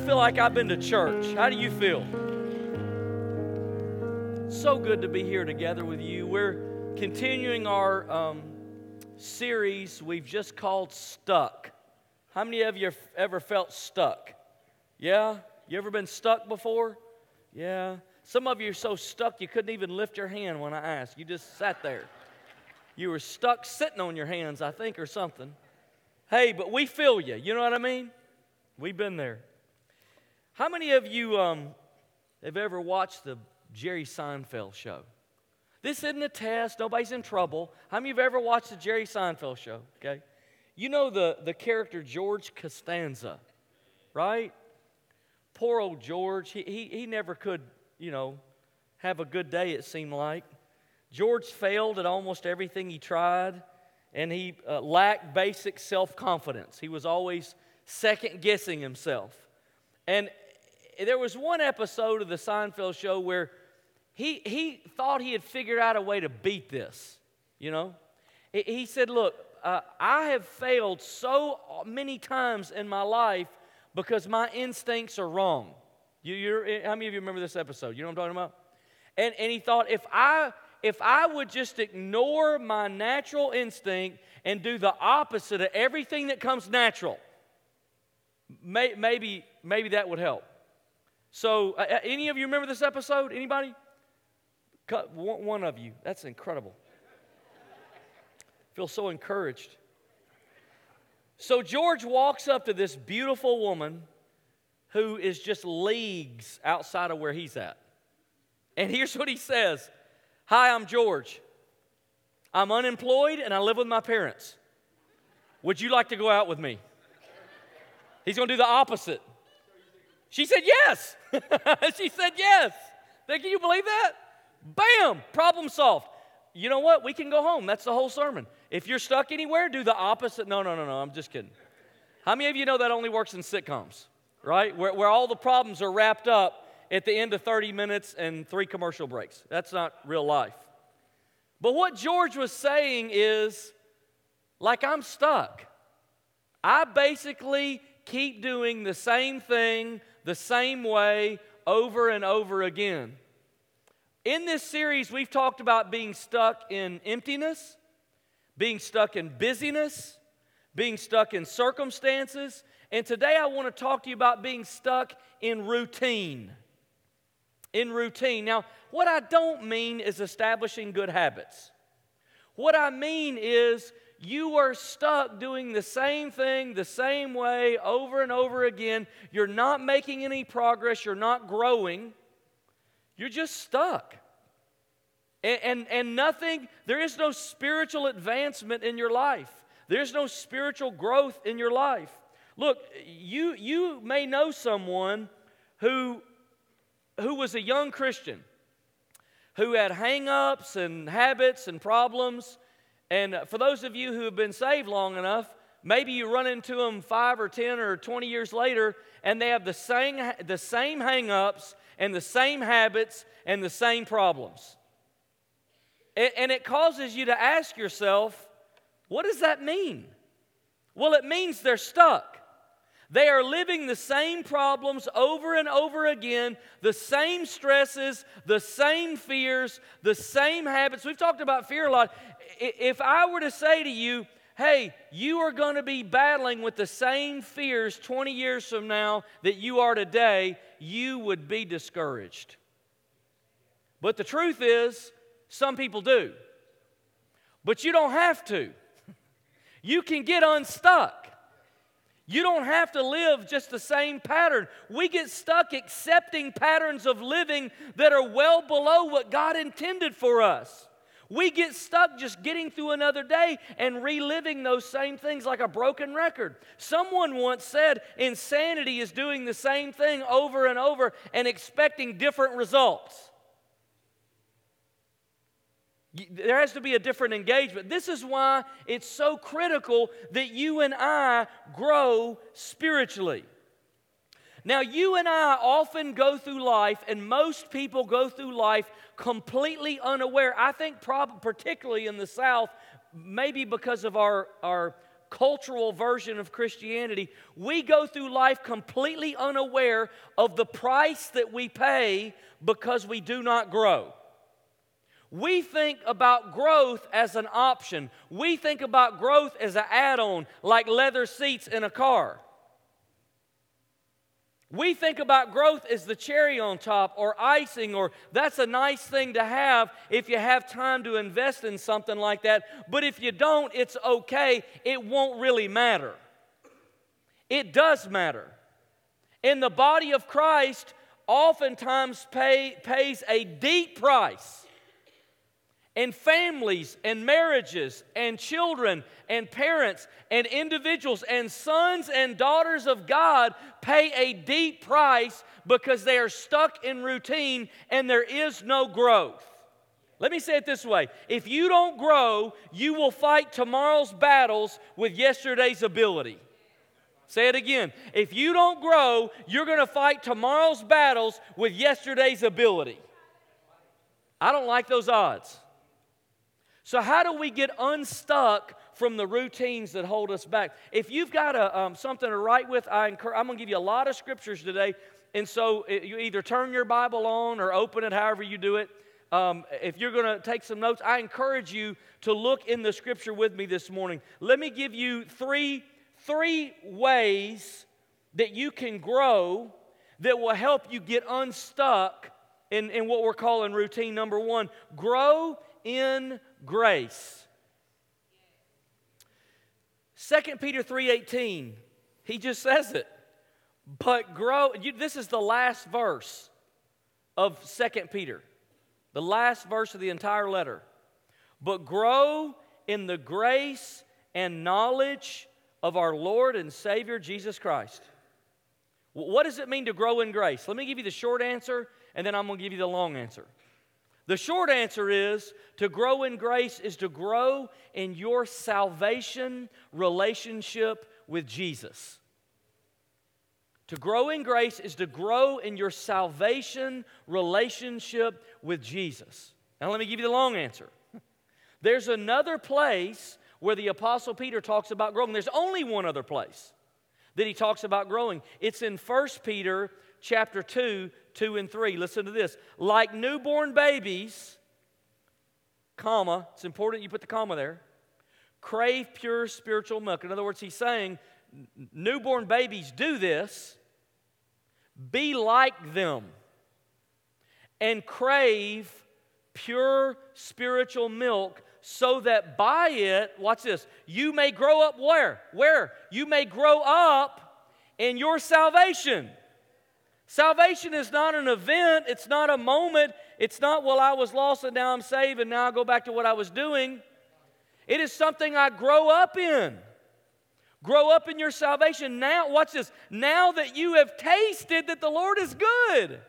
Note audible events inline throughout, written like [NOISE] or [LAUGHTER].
feel like I've been to church. How do you feel? So good to be here together with you. We're continuing our um, series we've just called Stuck. How many of you have ever felt stuck? Yeah? You ever been stuck before? Yeah. Some of you are so stuck you couldn't even lift your hand when I asked. You just sat there. You were stuck sitting on your hands, I think, or something. Hey, but we feel you. You know what I mean? We've been there. How many of you um, have ever watched the Jerry Seinfeld show? This isn't a test. Nobody's in trouble. How many of you have ever watched the Jerry Seinfeld show? Okay. You know the, the character George Costanza, right? Poor old George. He, he, he never could, you know, have a good day, it seemed like. George failed at almost everything he tried, and he uh, lacked basic self confidence. He was always second guessing himself. And there was one episode of the Seinfeld show where he, he thought he had figured out a way to beat this, you know? He said, Look, uh, I have failed so many times in my life because my instincts are wrong. You, how many of you remember this episode? You know what I'm talking about? And, and he thought, if I, if I would just ignore my natural instinct and do the opposite of everything that comes natural, may, maybe, maybe that would help. So, uh, uh any of you remember this episode? Anybody? One of you. That's incredible. Feel so encouraged. So George walks up to this beautiful woman who is just leagues outside of where he's at. And here's what he says Hi, I'm George. I'm unemployed and I live with my parents. Would you like to go out with me? He's going to do the opposite. She said yes. [LAUGHS] she said yes. Can you believe that? Bam, problem solved. You know what? We can go home. That's the whole sermon. If you're stuck anywhere, do the opposite. No, no, no, no. I'm just kidding. How many of you know that only works in sitcoms, right? Where, where all the problems are wrapped up at the end of 30 minutes and three commercial breaks. That's not real life. But what George was saying is like, I'm stuck. I basically keep doing the same thing the same way over and over again. In this series, we've talked about being stuck in emptiness, being stuck in busyness, being stuck in circumstances, and today I want to talk to you about being stuck in routine. In routine. Now, what I don't mean is establishing good habits. What I mean is you are stuck doing the same thing the same way over and over again. You're not making any progress, you're not growing, you're just stuck. And, and, and, nothing, there is no spiritual advancement in your life. There's no spiritual growth in your life. Look, you, you may know someone who, who was a young Christian, who had hang ups and habits and problems and for those of you who have been saved long enough, maybe you run into them five or 10 or 20 years later, and they have the same, the same hang ups and the same habits and the same problems. And, and it causes you to ask yourself, what does that mean? Well, it means they're stuck. They are living the same problems over and over again, the same stresses, the same fears, the same habits. We've talked about fear a lot. If I were to say to you, hey, you are going to be battling with the same fears 20 years from now that you are today, you would be discouraged. But the truth is, some people do. But you don't have to. [LAUGHS] You can get unstuck. You don't have to live just the same pattern. We get stuck accepting patterns of living that are well below what God intended for us. We get stuck just getting through another day and reliving those same things like a broken record. Someone once said insanity is doing the same thing over and over and expecting different results. There has to be a different engagement. This is why it's so critical that you and I grow spiritually. Now, you and I often go through life, and most people go through life completely unaware. I think, probably, particularly in the South, maybe because of our, our cultural version of Christianity, we go through life completely unaware of the price that we pay because we do not grow. We think about growth as an option. We think about growth as an add on, like leather seats in a car. We think about growth as the cherry on top or icing, or that's a nice thing to have if you have time to invest in something like that. But if you don't, it's okay. It won't really matter. It does matter. In the body of Christ, oftentimes pay, pays a deep price and families and marriages and children and parents and individuals and sons and daughters of God pay a deep price because they are stuck in routine and there is no growth. Let me say it this way if you don't grow, you will fight tomorrow's battles with yesterday's ability. Say it again. If you don't grow, you're going to fight tomorrow's battles with yesterday's ability. I don't like those odds. So, how do we get unstuck from the routines that hold us back? If you've got a, um, something to write with, I encourage, I'm going to give you a lot of scriptures today. And so, it, you either turn your Bible on or open it, however you do it. Um, if you're going to take some notes, I encourage you to look in the scripture with me this morning. Let me give you three, three ways that you can grow that will help you get unstuck in, in what we're calling routine number one. Grow in grace. 2 Peter 3:18, he just says it. But grow, you, this is the last verse of 2 Peter, the last verse of the entire letter. But grow in the grace and knowledge of our Lord and Savior Jesus Christ. What does it mean to grow in grace? Let me give you the short answer, and then I'm going to give you the long answer. The short answer is to grow in grace is to grow in your salvation relationship with Jesus. To grow in grace is to grow in your salvation relationship with Jesus. Now, let me give you the long answer. [LAUGHS] There's another place where the Apostle Peter talks about growing. There's only one other place that he talks about growing. It's in 1 Peter chapter 2, 2 and 3. Listen to this. Like newborn babies, comma, it's important you put the comma there, crave pure spiritual milk. In other words, he's saying newborn babies do this, be like them, and crave pure spiritual milk so that by it, watch this, you may grow up where? Where? You may grow up in your salvation. Salvation is not an event, it's not a moment, it's not, well, I was lost and now I'm saved and now I go back to what I was doing. It is something I grow up in. Grow up in your salvation. Now, watch this. Now that you have tasted that the Lord is good.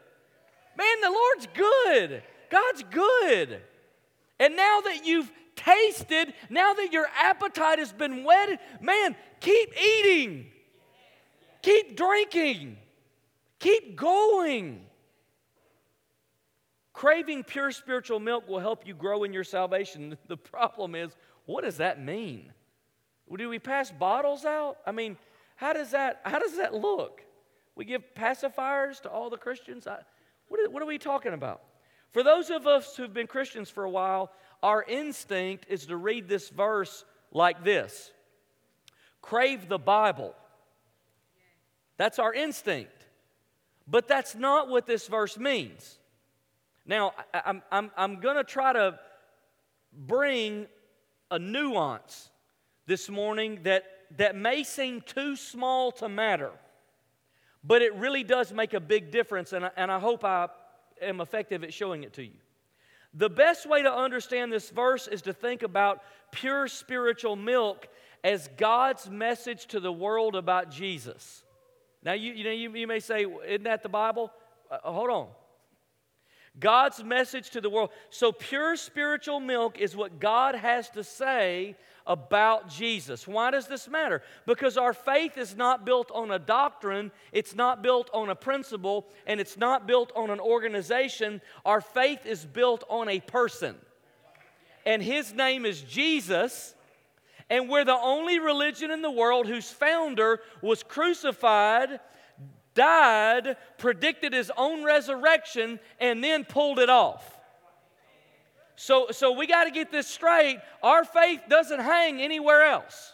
Man, the Lord's good. God's good. And now that you've tasted, now that your appetite has been whetted, man, keep eating. Keep drinking. Keep going. Craving pure spiritual milk will help you grow in your salvation. [LAUGHS] The problem is, what does that mean? Do we pass bottles out? I mean, how does that, how does that look? We give pacifiers to all the Christians? I, what, are, what are we talking about? For those of us who've been Christians for a while, our instinct is to read this verse like this Crave the Bible. That's our instinct. But that's not what this verse means. Now, I'm, I'm, I'm going to try to bring a nuance this morning that, that may seem too small to matter, but it really does make a big difference, and I, and I hope I am effective at showing it to you. The best way to understand this verse is to think about pure spiritual milk as God's message to the world about Jesus. Now, you, you, know, you, you may say, isn't that the Bible? Uh, uh, hold on. God's message to the world. So, pure spiritual milk is what God has to say about Jesus. Why does this matter? Because our faith is not built on a doctrine, it's not built on a principle, and it's not built on an organization. Our faith is built on a person. And his name is Jesus. And we're the only religion in the world whose founder was crucified, died, predicted his own resurrection, and then pulled it off. So, so we got to get this straight. Our faith doesn't hang anywhere else.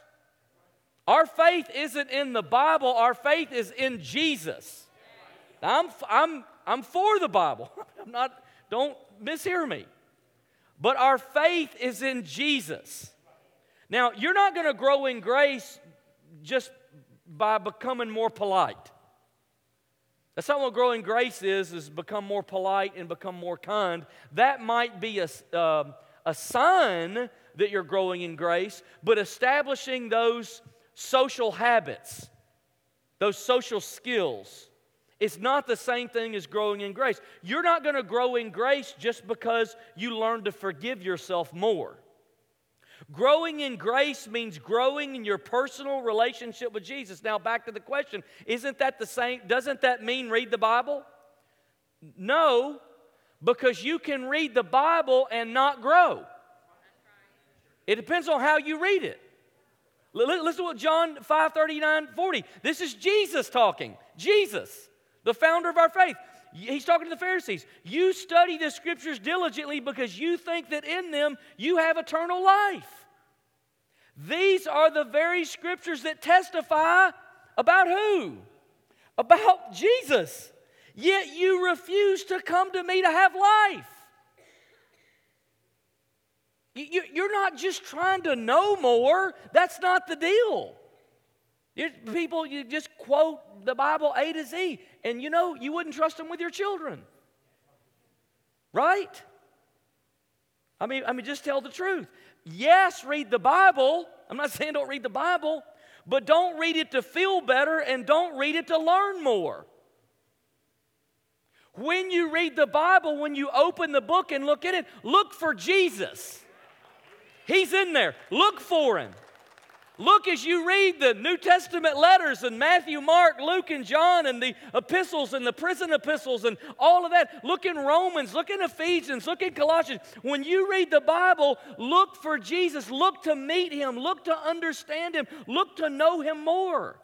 Our faith isn't in the Bible, our faith is in Jesus. I'm, I'm, I'm for the Bible. [LAUGHS] I'm not, don't mishear me. But our faith is in Jesus. Now, you're not going to grow in grace just by becoming more polite. That's not what growing grace is, is become more polite and become more kind. That might be a, uh, a sign that you're growing in grace, but establishing those social habits, those social skills, it's not the same thing as growing in grace. You're not going to grow in grace just because you learn to forgive yourself more. Growing in grace means growing in your personal relationship with Jesus. Now, back to the question isn't that the same? Doesn't that mean read the Bible? No, because you can read the Bible and not grow. It depends on how you read it. Listen to what John 5 39 40. This is Jesus talking. Jesus, the founder of our faith. He's talking to the Pharisees. You study the scriptures diligently because you think that in them you have eternal life. These are the very scriptures that testify about who? About Jesus. Yet you refuse to come to me to have life. You're not just trying to know more, that's not the deal. People, you just quote the Bible A to Z, and you know, you wouldn't trust them with your children. Right? I mean, I mean, just tell the truth. Yes, read the Bible. I'm not [LAUGHS] saying don't read the Bible, but don't read it to feel better and don't read it to learn more. When you read the Bible, when you open the book and look at it, look for Jesus. He's in there. Look for him. Look as you read the New Testament letters and Matthew, Mark, Luke, and John, and the epistles and the prison epistles and all of that. Look in Romans, look in Ephesians, look in Colossians. When you read the Bible, look for Jesus. Look to meet him, look to understand him, look to know him more.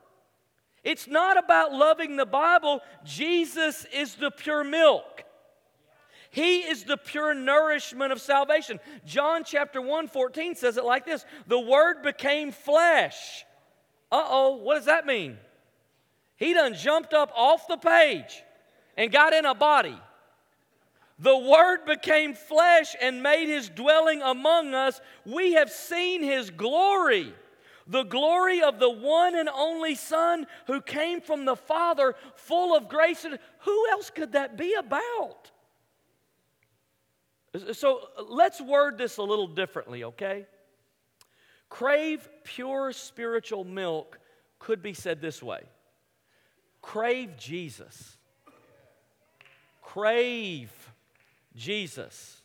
It's not about loving the Bible, Jesus is the pure milk. He is the pure nourishment of salvation. John chapter 1 14 says it like this The Word became flesh. Uh oh, what does that mean? He done jumped up off the page and got in a body. The Word became flesh and made his dwelling among us. We have seen his glory, the glory of the one and only Son who came from the Father, full of grace. Who else could that be about? So let's word this a little differently, okay? Crave pure spiritual milk could be said this way Crave Jesus. Crave Jesus.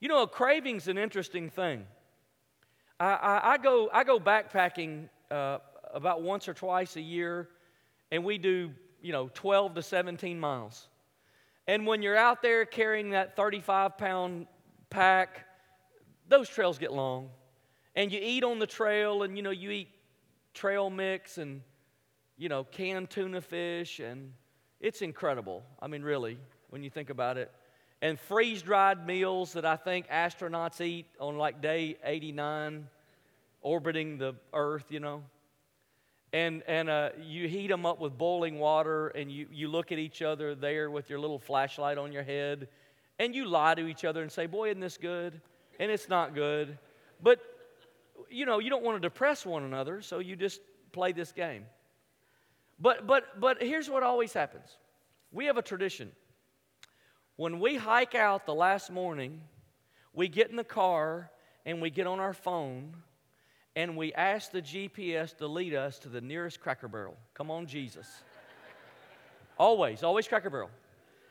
You know, a craving's an interesting thing. I, I, I go, I go backpacking uh, about once or twice a year, and we do, you know, 12 to 17 miles. And when you're out there carrying that 35 pound pack, those trails get long. And you eat on the trail, and you know, you eat trail mix and, you know, canned tuna fish, and it's incredible. I mean, really, when you think about it. And freeze dried meals that I think astronauts eat on like day 89, orbiting the Earth, you know and, and uh, you heat them up with boiling water and you, you look at each other there with your little flashlight on your head and you lie to each other and say boy isn't this good? And it's not good. But you know you don't want to depress one another so you just play this game. But but but here's what always happens. We have a tradition. When we hike out the last morning we get in the car and we get on our phone and we ask the GPS to lead us to the nearest cracker barrel. Come on, Jesus. [LAUGHS] always, always cracker barrel.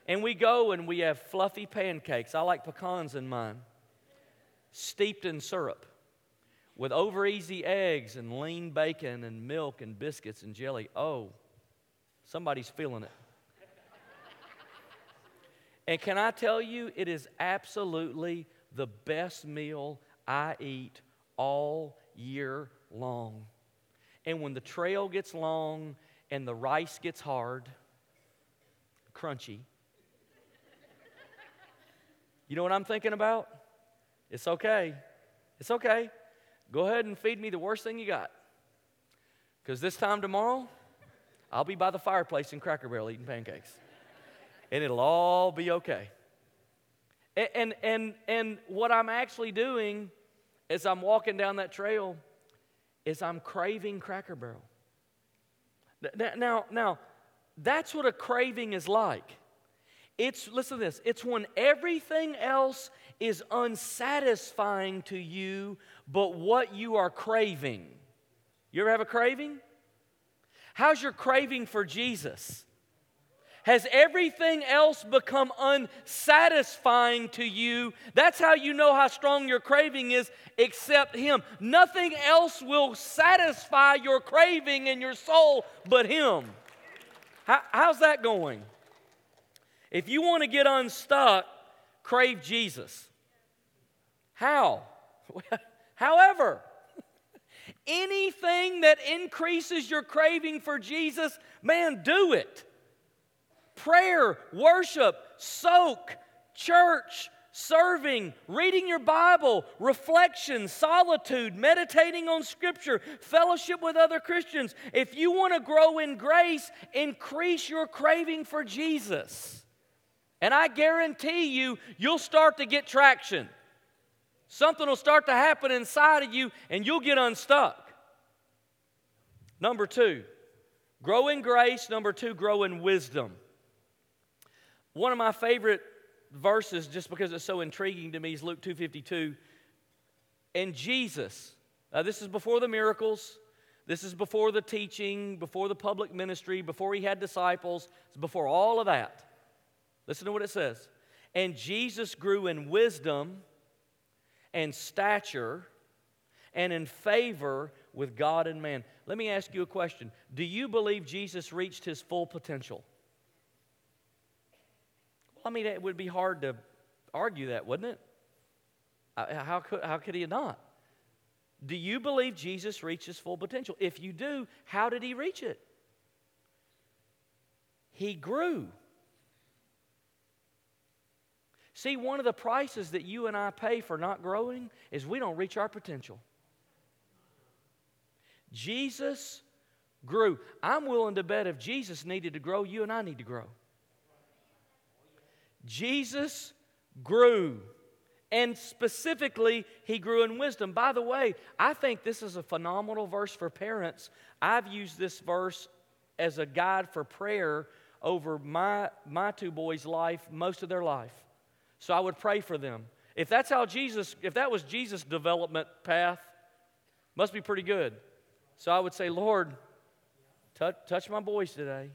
And we go and we have fluffy pancakes. I like pecans in mine, steeped in syrup, with over easy eggs and lean bacon and milk and biscuits and jelly. Oh, somebody's feeling it. and can I tell you, it is absolutely the best meal I eat all year long. And when the trail gets long and the rice gets hard, crunchy, you know what I'm thinking about? It's okay. It's okay. Go ahead and feed me the worst thing you got. Because this time tomorrow, I'll be by the fireplace in Cracker Barrel eating pancakes. and it'll all be okay. And, and, and, and what I'm actually doing as I'm walking down that trail is I'm craving Cracker Barrel. Now, now, that's what a craving is like. It's, listen to this, it's when everything else is unsatisfying to you but what you are craving. You ever have a craving? How's your craving for Jesus? Has everything else become unsatisfying to you? That's how you know how strong your craving is, except Him. Nothing else will satisfy your craving in your soul but Him. How, how's that going? If you want to get unstuck, crave Jesus. How? [LAUGHS] However, [LAUGHS] anything that increases your craving for Jesus, man, do it. Prayer, worship, soak, church, serving, reading your Bible, reflection, solitude, meditating on Scripture, fellowship with other Christians. If you want to grow in grace, increase your craving for Jesus. And I guarantee you, you'll start to get traction. Something will start to happen inside of you and you'll get unstuck. Number two, grow in grace. Number two, grow in wisdom. One of my favorite verses, just because it's so intriguing to me, is Luke 2.52. And Jesus, now this is before the miracles, this is before the teaching, before the public ministry, before he had disciples, it's before all of that. Listen to what it says. And Jesus grew in wisdom and stature and in favor with God and man. Let me ask you a question Do you believe Jesus reached his full potential? Well, I mean, it would be hard to argue that, wouldn't it? Uh, how could, how could he not? Do you believe Jesus reached his full potential? If you do, how did he reach it? He grew. See, one of the prices that you and I pay for not growing is we don't reach our potential. Jesus grew. I'm willing to bet if Jesus needed to grow, you and I need to grow. Jesus grew. And specifically, he grew in wisdom. By the way, I think this is a phenomenal verse for parents. I've used this verse as a guide for prayer over my, my two boys' life most of their life. So I would pray for them. If that's how Jesus, if that was Jesus' development path, must be pretty good. So I would say, Lord, touch, touch my boys today.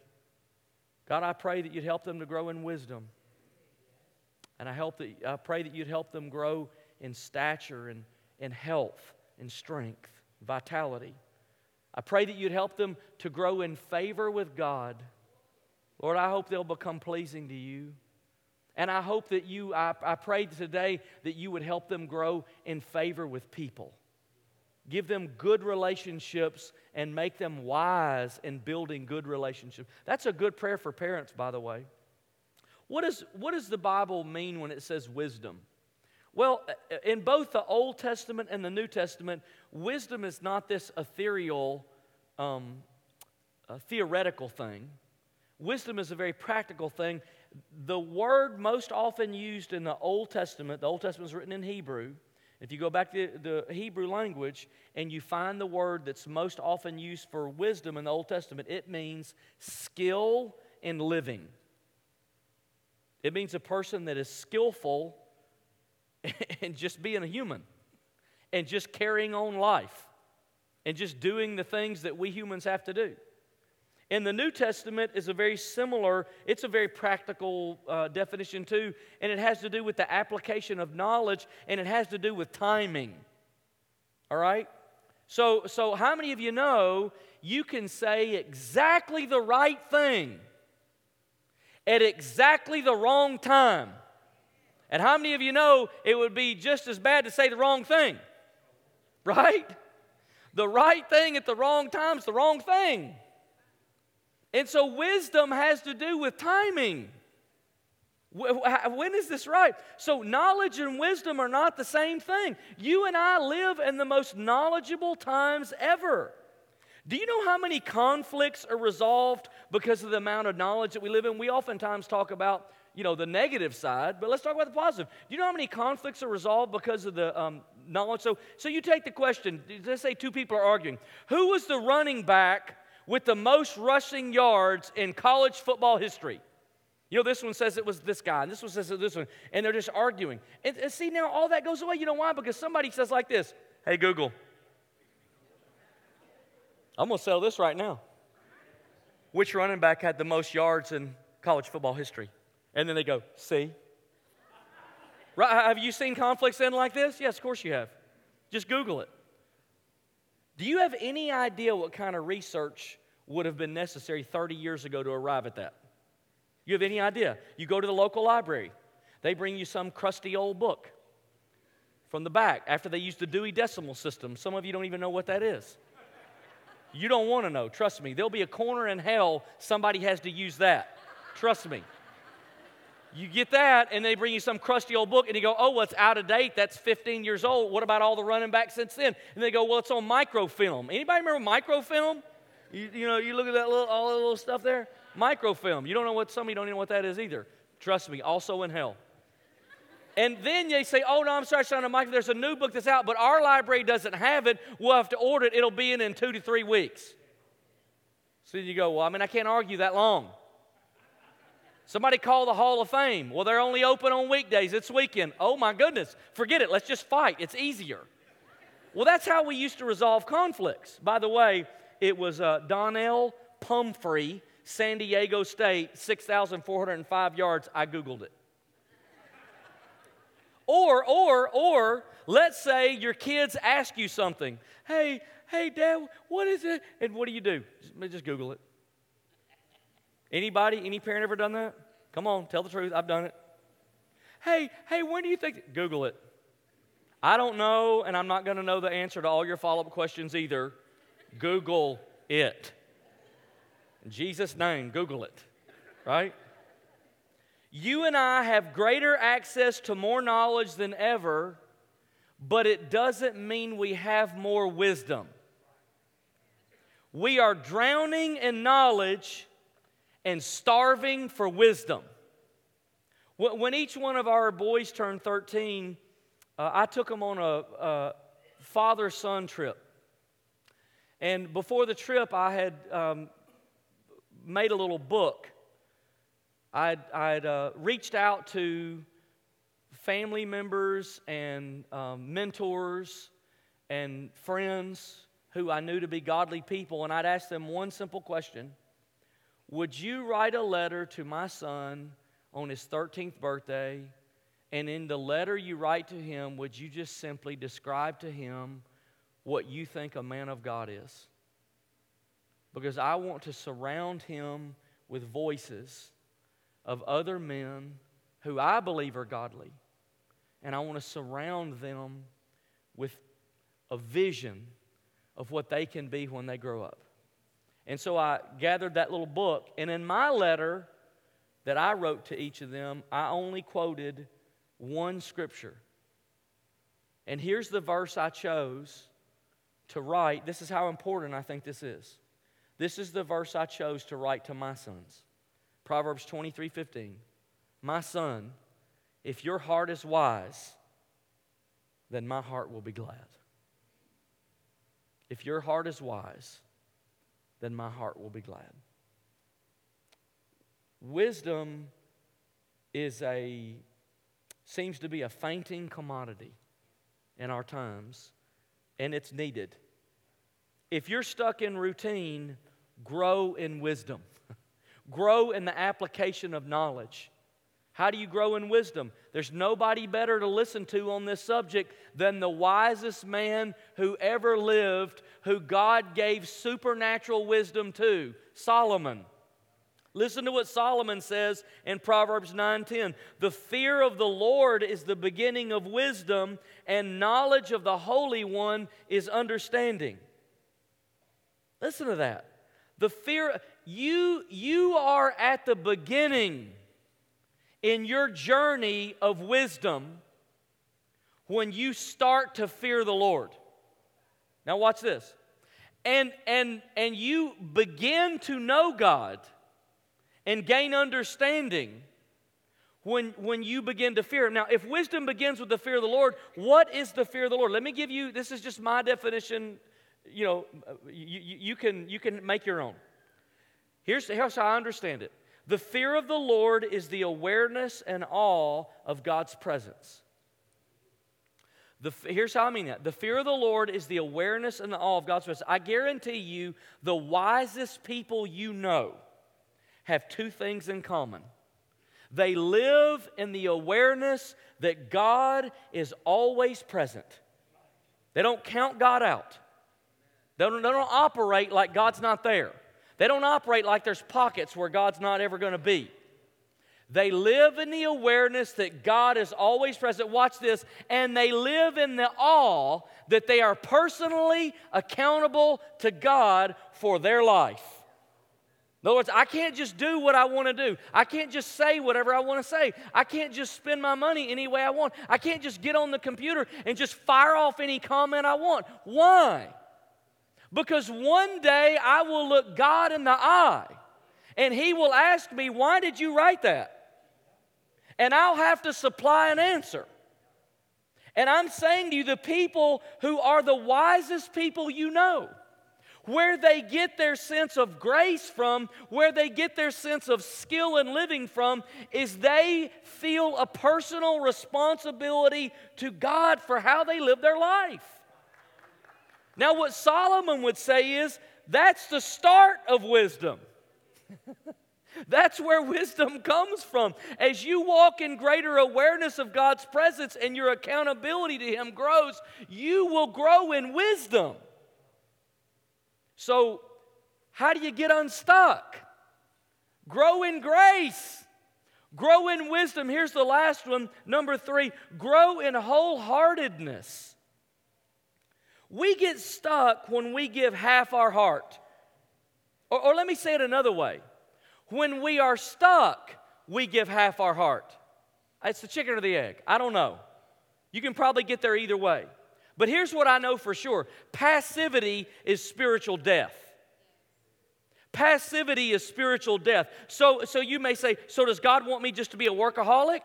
God, I pray that you'd help them to grow in wisdom. And I, help that, I pray that you'd help them grow in stature and, in health and strength, vitality. I pray that you'd help them to grow in favor with God. Lord, I hope they'll become pleasing to you. And I hope that you, I, I prayed today that you would help them grow in favor with people. Give them good relationships and make them wise in building good relationships. That's a good prayer for parents, by the way. What, is, what does the Bible mean when it says wisdom? Well, in both the Old Testament and the New Testament, wisdom is not this ethereal, um, theoretical thing. Wisdom is a very practical thing the word most often used in the Old Testament, the Old Testament is written in Hebrew. If you go back to the Hebrew language and you find the word that's most often used for wisdom in the Old Testament, it means skill in living. It means a person that is skillful [LAUGHS] in just being a human and just carrying on life and just doing the things that we humans have to do. And the New Testament is a very similar, it's a very practical uh, definition too, and it has to do with the application of knowledge and it has to do with timing. All right? So, so how many of you know you can say exactly the right thing at exactly the wrong time? And how many of you know it would be just as bad to say the wrong thing? Right? The right thing at the wrong time is the wrong thing. And so wisdom has to do with timing. When is this right? So, knowledge and wisdom are not the same thing. You and I live in the most knowledgeable times ever. Do you know how many conflicts are resolved because of the amount of knowledge that we live in? We oftentimes talk about, you know, the negative side, but let's talk about the positive. Do you know how many conflicts are resolved because of the um, knowledge? So, so you take the question. Let's say two people are arguing. Who was the running back with the most rushing yards in college football history? You know, this one says it was this guy, and this one says it was this one, and they're just arguing. And, and see, now all that goes away. You know why? Because somebody says like this Hey, Google, I'm going to sell this right now. Which running back had the most yards in college football history? And then they go, See? Right, have you seen conflicts end like this? Yes, of course you have. Just Google it. Do you have any idea what kind of research would have been necessary 30 years ago to arrive at that? You have any idea? You go to the local library, they bring you some crusty old book from the back after they used the Dewey Decimal System. Some of you don't even know what that is. You don't want to know, trust me. There'll be a corner in hell somebody has to use that. Trust me. You get that, and they bring you some crusty old book, and you go, Oh, well, it's out of date. That's 15 years old. What about all the running back since then? And they go, Well, it's on microfilm. Anybody remember microfilm? You, you know, you look at that little, all the little stuff there. Microfilm. You don't know what, some of you don't even know what that is either. Trust me, also in hell. And then they say, oh, no, I'm sorry, son, Mike, there's a new book that's out, but our library doesn't have it. We'll have to order it. It'll be in in two to three weeks. So you go, well, I mean, I can't argue that long. Somebody call the Hall of Fame. Well, they're only open on weekdays. It's weekend. Oh, my goodness. Forget it. Let's just fight. It's easier. Well, that's how we used to resolve conflicts. By the way, it was uh, Donnel Pumphrey San Diego State, 6,405 yards. I Googled it. Or, or, or, let's say your kids ask you something. Hey, hey, Dad, what is it? And what do you do? Just, just Google it. Anybody, any parent ever done that? Come on, tell the truth. I've done it. Hey, hey, when do you think? Google it. I don't know, and I'm not going to know the answer to all your follow up questions either. Google it. In Jesus' name, Google it, right? You and I have greater access to more knowledge than ever, but it doesn't mean we have more wisdom. We are drowning in knowledge and starving for wisdom. When each one of our boys turned 13, uh, I took them on a, a father son trip. And before the trip, I had um, made a little book. I'd, I'd uh, reached out to family members and um, mentors and friends who I knew to be godly people, and I'd asked them one simple question Would you write a letter to my son on his 13th birthday? And in the letter you write to him, would you just simply describe to him what you think a man of God is? because I want to surround him with voices of other men who I believe are godly. And I want to surround them with a vision of what they can be when they grow up. And so I gathered that little book, and in my letter that I wrote to each of them, I only quoted one scripture. And here's the verse I chose to write. This is how important I think this is. This is the verse I chose to write to my sons. Proverbs 23 15. My son, if your heart is wise, then my heart will be glad. If your heart is wise, then my heart will be glad. Wisdom is a seems to be a fainting commodity in our times, and it's needed. If you're stuck in routine, grow in wisdom, grow in the application of knowledge. How do you grow in wisdom? There's nobody better to listen to on this subject than the wisest man who ever lived, who God gave supernatural wisdom to Solomon. Listen to what Solomon says in Proverbs 9:10. The fear of the Lord is the beginning of wisdom, and knowledge of the Holy One is understanding. Listen to that. The fear, you, you are at the beginning in your journey of wisdom when you start to fear the Lord. Now watch this. And and and you begin to know God and gain understanding when when you begin to fear him. Now, if wisdom begins with the fear of the Lord, what is the fear of the Lord? Let me give you this is just my definition, you know, you, you can you can make your own. Here's, how I understand it. The fear of the Lord is the awareness and awe of God's presence. The, here's how I mean that. The fear of the Lord is the awareness and the awe of God's presence. I guarantee you, the wisest people you know have two things in common. They live in the awareness that God is always present. They don't count God out. They don't, they don't operate like God's not there. They don't operate like there's pockets where God's not ever going to be. They live in the awareness that God is always present. Watch this. And they live in the awe that they are personally accountable to God for their life. In other words, I can't just do what I want to do. I can't just say whatever I want to say. I can't just spend my money any way I want. I can't just get on the computer and just fire off any comment I want. Why? Because one day I will look God in the eye and He will ask me, Why did you write that? And I'll have to supply an answer. And I'm saying to you, the people who are the wisest people you know, where they get their sense of grace from, where they get their sense of skill in living from, is they feel a personal responsibility to God for how they live their life. Now, what Solomon would say is that's the start of wisdom. [LAUGHS] That's where wisdom comes from. As you walk in greater awareness of God's presence and your accountability to Him grows, you will grow in wisdom. So, how do you get unstuck? Grow in grace. Grow in wisdom. Here's the last one, number three grow in wholeheartedness. We get stuck when we give half our heart. Or, or, let me say it another way when we are stuck, we give half our heart. It's the chicken or the egg. I don't know. You can probably get there either way. But here's what I know for sure passivity is spiritual death. Passivity is spiritual death. So, so you may say, so does God want me just to be a workaholic?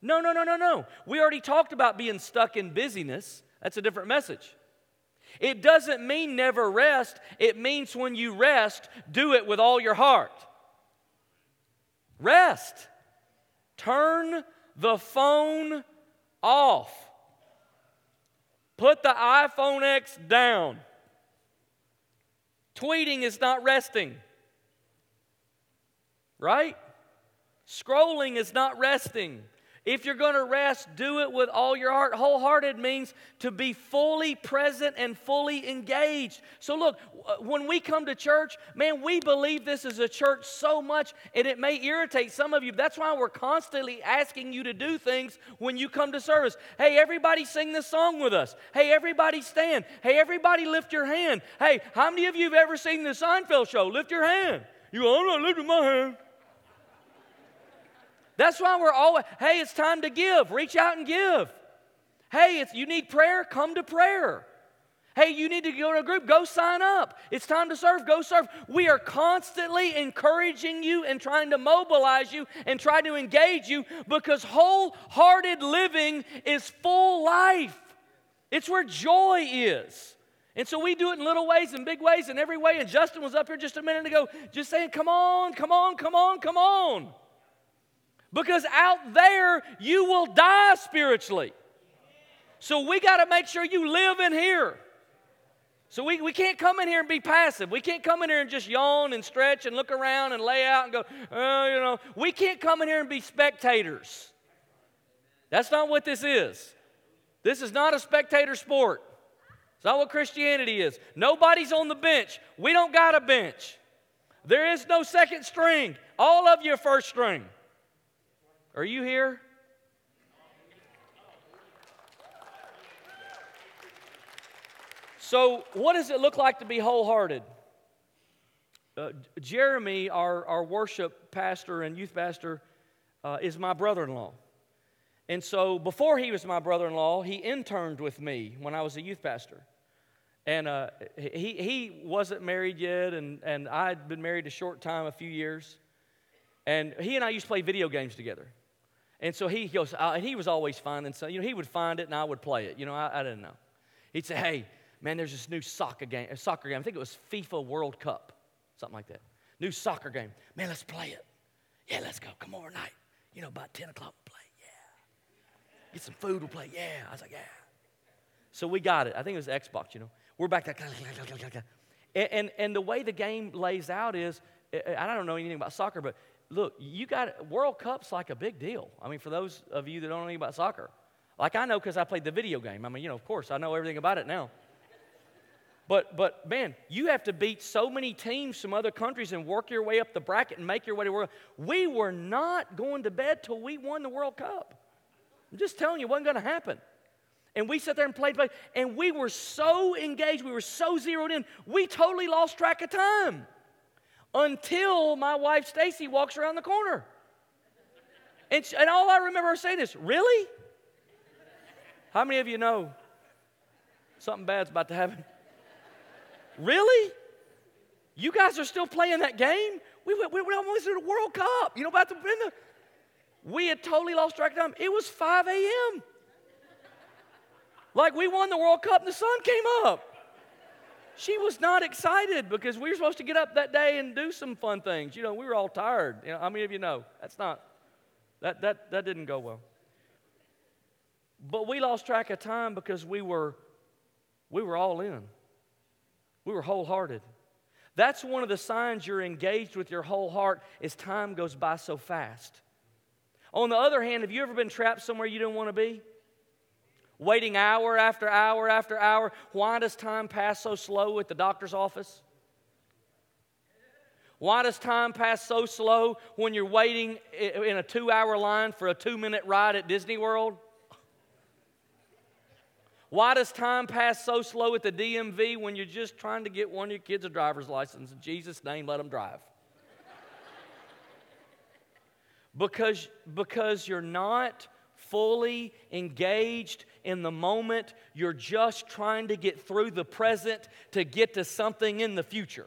No, no, no, no, no. We already talked about being stuck in busyness. That's a different message. It doesn't mean never rest, it means when you rest, do it with all your heart. Rest. Turn the phone off. Put the iPhone X down. Tweeting is not resting. Right? Scrolling is not resting. If you're going to rest, do it with all your heart. Wholehearted means to be fully present and fully engaged. So, look, uh, when we come to church, man, we believe this is a church so much, and it may irritate some of you. That's why we're constantly asking you to do things when you come to service. Hey, everybody sing this song with us. Hey, everybody stand. Hey, everybody lift your hand. Hey, how many of you have ever seen the Seinfeld show? Lift your hand. You go, I'm not lifting my hand. That's why we're always, hey, it's time to give. Reach out and give. Hey, if you need prayer, come to prayer. Hey, you need to go to a group, go sign up. It's time to serve, go serve. We are constantly encouraging you and trying to mobilize you and try to engage you because wholehearted living is full life. It's where joy is. And so we do it in little ways and big ways and every way. And Justin was up here just a minute ago just saying, Come on, come on, come on, come on. Because out there, you will die spiritually. So we got to make sure you live in here. So we, we can't come in here and be passive. We can't come in here and just yawn and stretch and look around and lay out and go, oh, you know. We can't come in here and be spectators. That's not what this is. This is not a spectator sport. It's not what Christianity is. Nobody's on the bench. We don't got a bench. There is no second string. All of you are first string. Are you here? So, what does it look like to be wholehearted? uh, Jeremy, our, our worship pastor and youth pastor, uh, is my brother in law. And so before he was my brother in law, he interned with me when I was a youth pastor. And uh, he, he wasn't married yet, and, and I'd been married a short time, a few years. And he and I used to play video games together. And so he goes, uh, and he was always finding so you know, he would find it and I would play it. You know, I, I didn't know. He'd say, hey, man, there's this new soccer game, soccer game. I think it was FIFA World Cup, something like that. New soccer game. Man, let's play it. Yeah, let's go. Come over night. You know, about 10 o'clock, we'll play. Yeah. Get some food, we'll play. Yeah. I was like, yeah. So we got it. I think it was Xbox, you know. We're back there. And, and, and the way the game lays out is, I don't know anything about soccer, but look, you got World Cup's like a big deal. I mean, for those of you that don't know anything about soccer, like I know because I played the video game. I mean, you know, of course, I know everything about it now. But, but man, you have to beat so many teams from other countries and work your way up the bracket and make your way to World. We were not going to bed till we won the World Cup. I'm just telling you, it wasn't going to happen. And we sat there and played, played, and we were so engaged, we were so zeroed in, we totally lost track of time until my wife Stacy walks around the corner. And, she, and all I remember her saying is, Really? How many of you know something bad's about to happen? [LAUGHS] Really? You guys are still playing that game? We, we, we almost did the World Cup. You know about to the, the we had totally lost track of time. It was 5 a.m. Like we won the World Cup and the sun came up. She was not excited because we were supposed to get up that day and do some fun things. You know, we were all tired. You know, how many of you know? That's not, that, that, that didn't go well. But we lost track of time because we were, we were all in. We were wholehearted. That's one of the signs you're engaged with your whole heart is time goes by so fast. On the other hand, have you ever been trapped somewhere you didn't want to be? Waiting hour after hour after hour. Why does time pass so slow at the doctor's office? Why does time pass so slow when you're waiting in a two hour line for a two minute ride at Disney World? Why does time pass so slow at the DMV when you're just trying to get one of your kids a driver's license? In Jesus' name, let them drive. [LAUGHS] because, because you're not fully engaged in the moment. You're just trying to get through the present to get to something in the future.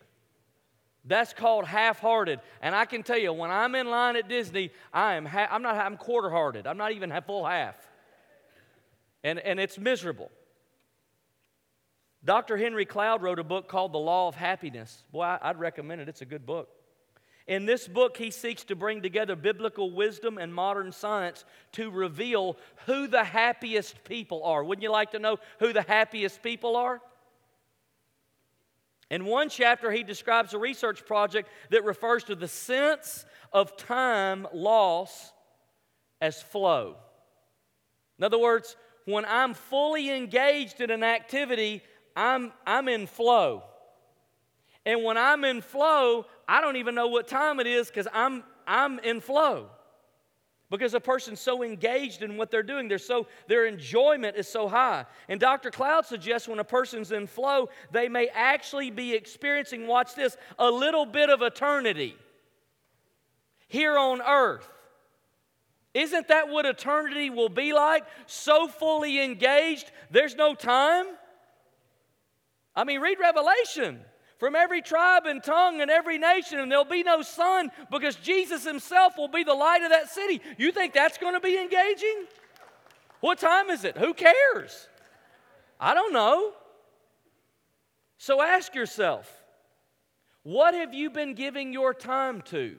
That's called half-hearted. And I can tell you, when I'm in line at Disney, I am ha- I'm not I'm quarter-hearted. I'm not even full half. And, and it's miserable. Dr. Henry Cloud wrote a book called The Law of Happiness. Boy, I'd recommend it. It's a good book. In this book, he seeks to bring together biblical wisdom and modern science to reveal who the happiest people are. Wouldn't you like to know who the happiest people are? In one chapter, he describes a research project that refers to the sense of time loss as flow. In other words, when I'm fully engaged in an activity, I'm, I'm in flow. And when I'm in flow, I don't even know what time it is because I'm, I'm in flow. Because a person's so engaged in what they're doing, they're so, their enjoyment is so high. And Dr. Cloud suggests when a person's in flow, they may actually be experiencing, watch this, a little bit of eternity here on earth. Isn't that what eternity will be like? So fully engaged, there's no time. I mean, read Revelation from every tribe and tongue and every nation, and there'll be no sun because Jesus Himself will be the light of that city. You think that's going to be engaging? What time is it? Who cares? I don't know. So ask yourself what have you been giving your time to?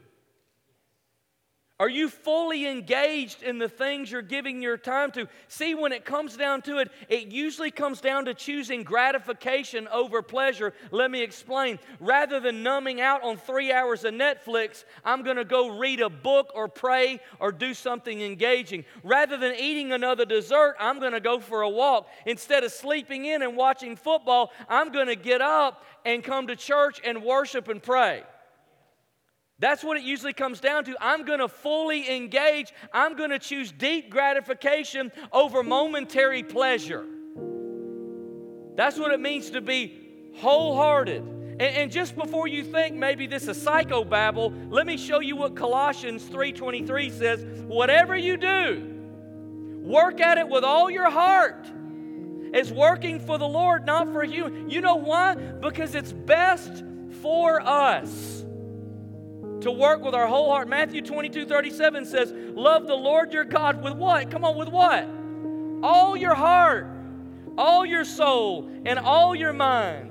Are you fully engaged in the things you're giving your time to? See, when it comes down to it, it usually comes down to choosing gratification over pleasure. Let me explain. Rather than numbing out on three hours of Netflix, I'm going to go read a book or pray or do something engaging. Rather than eating another dessert, I'm going to go for a walk. Instead of sleeping in and watching football, I'm going to get up and come to church and worship and pray. That's what it usually comes down to. I'm going to fully engage. I'm going to choose deep gratification over momentary pleasure. That's what it means to be wholehearted. And, and just before you think maybe this is psychobabble, let me show you what Colossians 3:23 says. Whatever you do, work at it with all your heart as working for the Lord, not for you. You know why? Because it's best for us to work with our whole heart. Matthew 22 37 says, Love the Lord your God with what? Come on, with what? All your heart, all your soul, and all your mind.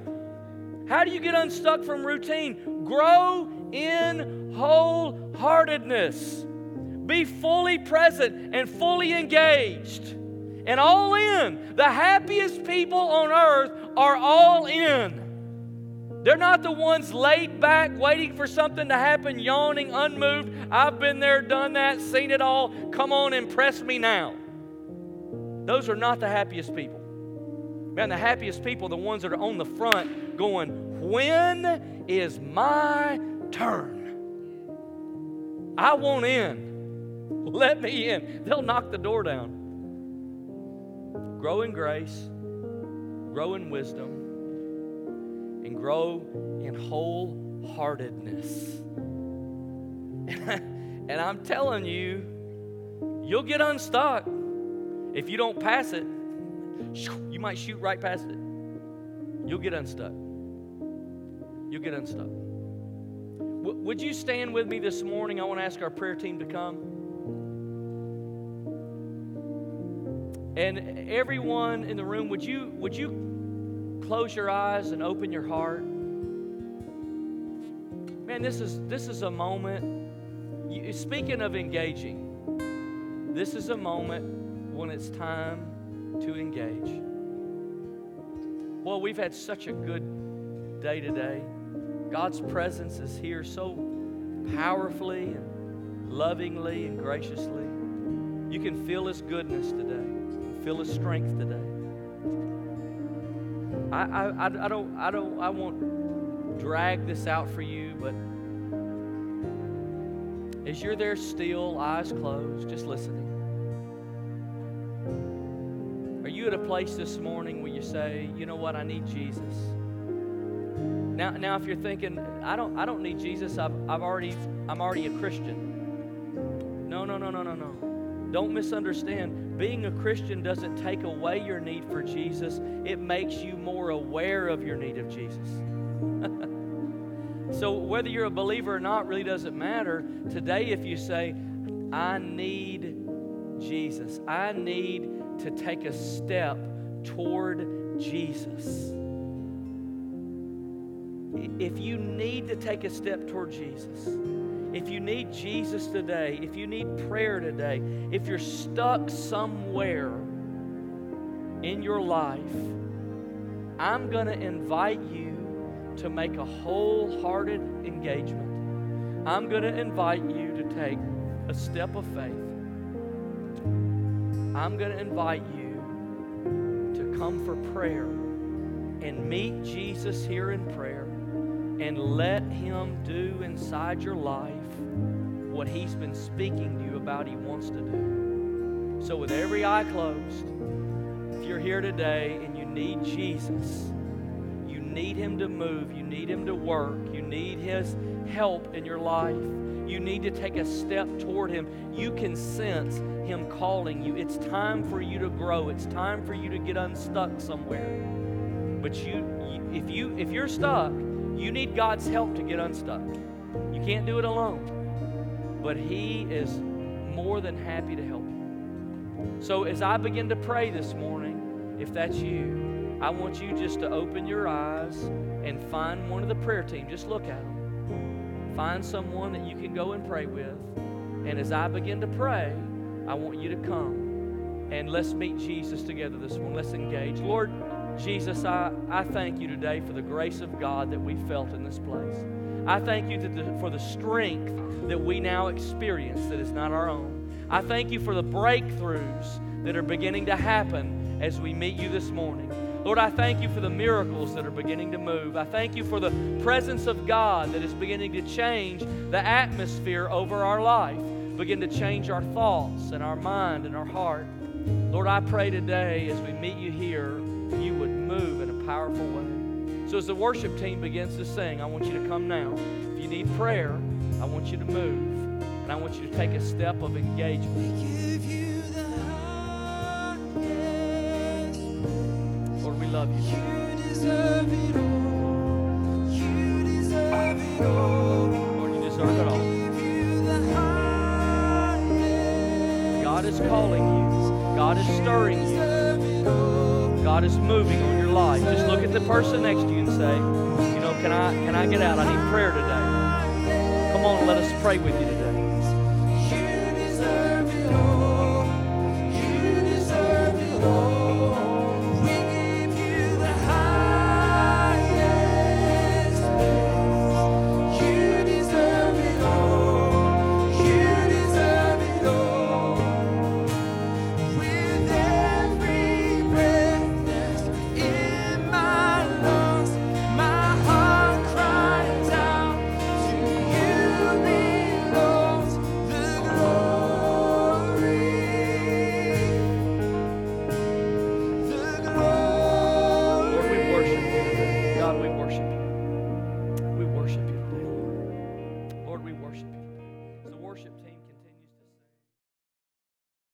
How do you get unstuck from routine? Grow in wholeheartedness. Be fully present and fully engaged and all in. The happiest people on earth are all in. They're not the ones laid back, waiting for something to happen, yawning, unmoved. I've been there, done that, seen it all. Come on, impress me now. Those are not the happiest people. Man, the happiest people are the ones that are on the front going, When is my turn? I want in. Let me in. They'll knock the door down. Grow in grace, grow in wisdom, and grow in wholeheartedness. and I'm telling you, you'll get unstuck. If you don't pass it, you might shoot right past it. You'll get unstuck. You'll get unstuck. W- would you stand with me this morning? I want to ask our prayer team to come. And everyone in the room, would you would you close your eyes and open your heart. Man, this is this is a moment. You, speaking of engaging, this is a moment when it's time to engage. Well, we've had such a good day today. God's presence is here so powerfully and lovingly and graciously. You can feel His goodness today, feel His strength today. I, I, I don't, I don't, I won't drag this out for you, but as you're there still, eyes closed, just listening, are you at a place this morning where you say, you know what, I need Jesus? Now, now if you're thinking, I don't, I don't need Jesus, I've, I've already, I'm already a Christian. No, no, no, no, no, no. Don't misunderstand. Being a Christian doesn't take away your need for Jesus, it makes you more aware of your need of Jesus. [LAUGHS] so, whether you're a believer or not really doesn't matter. Today, if you say, I need Jesus, I need to take a step toward Jesus. If you need to take a step toward Jesus, if you need Jesus today, if you need prayer today, if you're stuck somewhere in your life, I'm going to invite you to make a wholehearted engagement. I'm going to invite you to take a step of faith. I'm going to invite you to come for prayer and meet Jesus here in prayer and let Him do inside your life what He's been speaking to you about He wants to do. So, with every eye closed, if you're here today and you need Jesus, you need Him to move, you need Him to work, you need His help in your life, you need to take a step toward Him, you can sense Him calling you. It's time for you to grow, it's time for you to get unstuck somewhere. But you, if you if you're stuck, you need God's help to get unstuck. You can't do it alone. But He is more than happy to help you. So as I begin to pray this morning, if that's you, I want you just to open your eyes and find one of the prayer team. Just look at them. Find someone that you can go and pray with. And as I begin to pray, I want you to come and let's meet Jesus together this morning. Let's engage. Lord, Jesus, I, I thank you today for the grace of God that we felt in this place. I thank you the, for the strength that we now experience that is not our own. I thank you for the breakthroughs that are beginning to happen as we meet you this morning. Lord, I thank you for the miracles that are beginning to move. I thank you for the presence of God that is beginning to change the atmosphere over our life, begin to change our thoughts and our mind and our heart. Lord, I pray today as we meet you here, you would move in a powerful way. So as the worship team begins to sing, I want you to come now. If you need prayer, I want you to move. And I want you to take a step of engagement. Lord, we love you. You deserve it Lord, you deserve it all. God is calling you. God is stirring you. God is moving on your life. Just look at the person next to you and say, you know, can I can I get out? I need prayer today. Come on, let us pray with you today.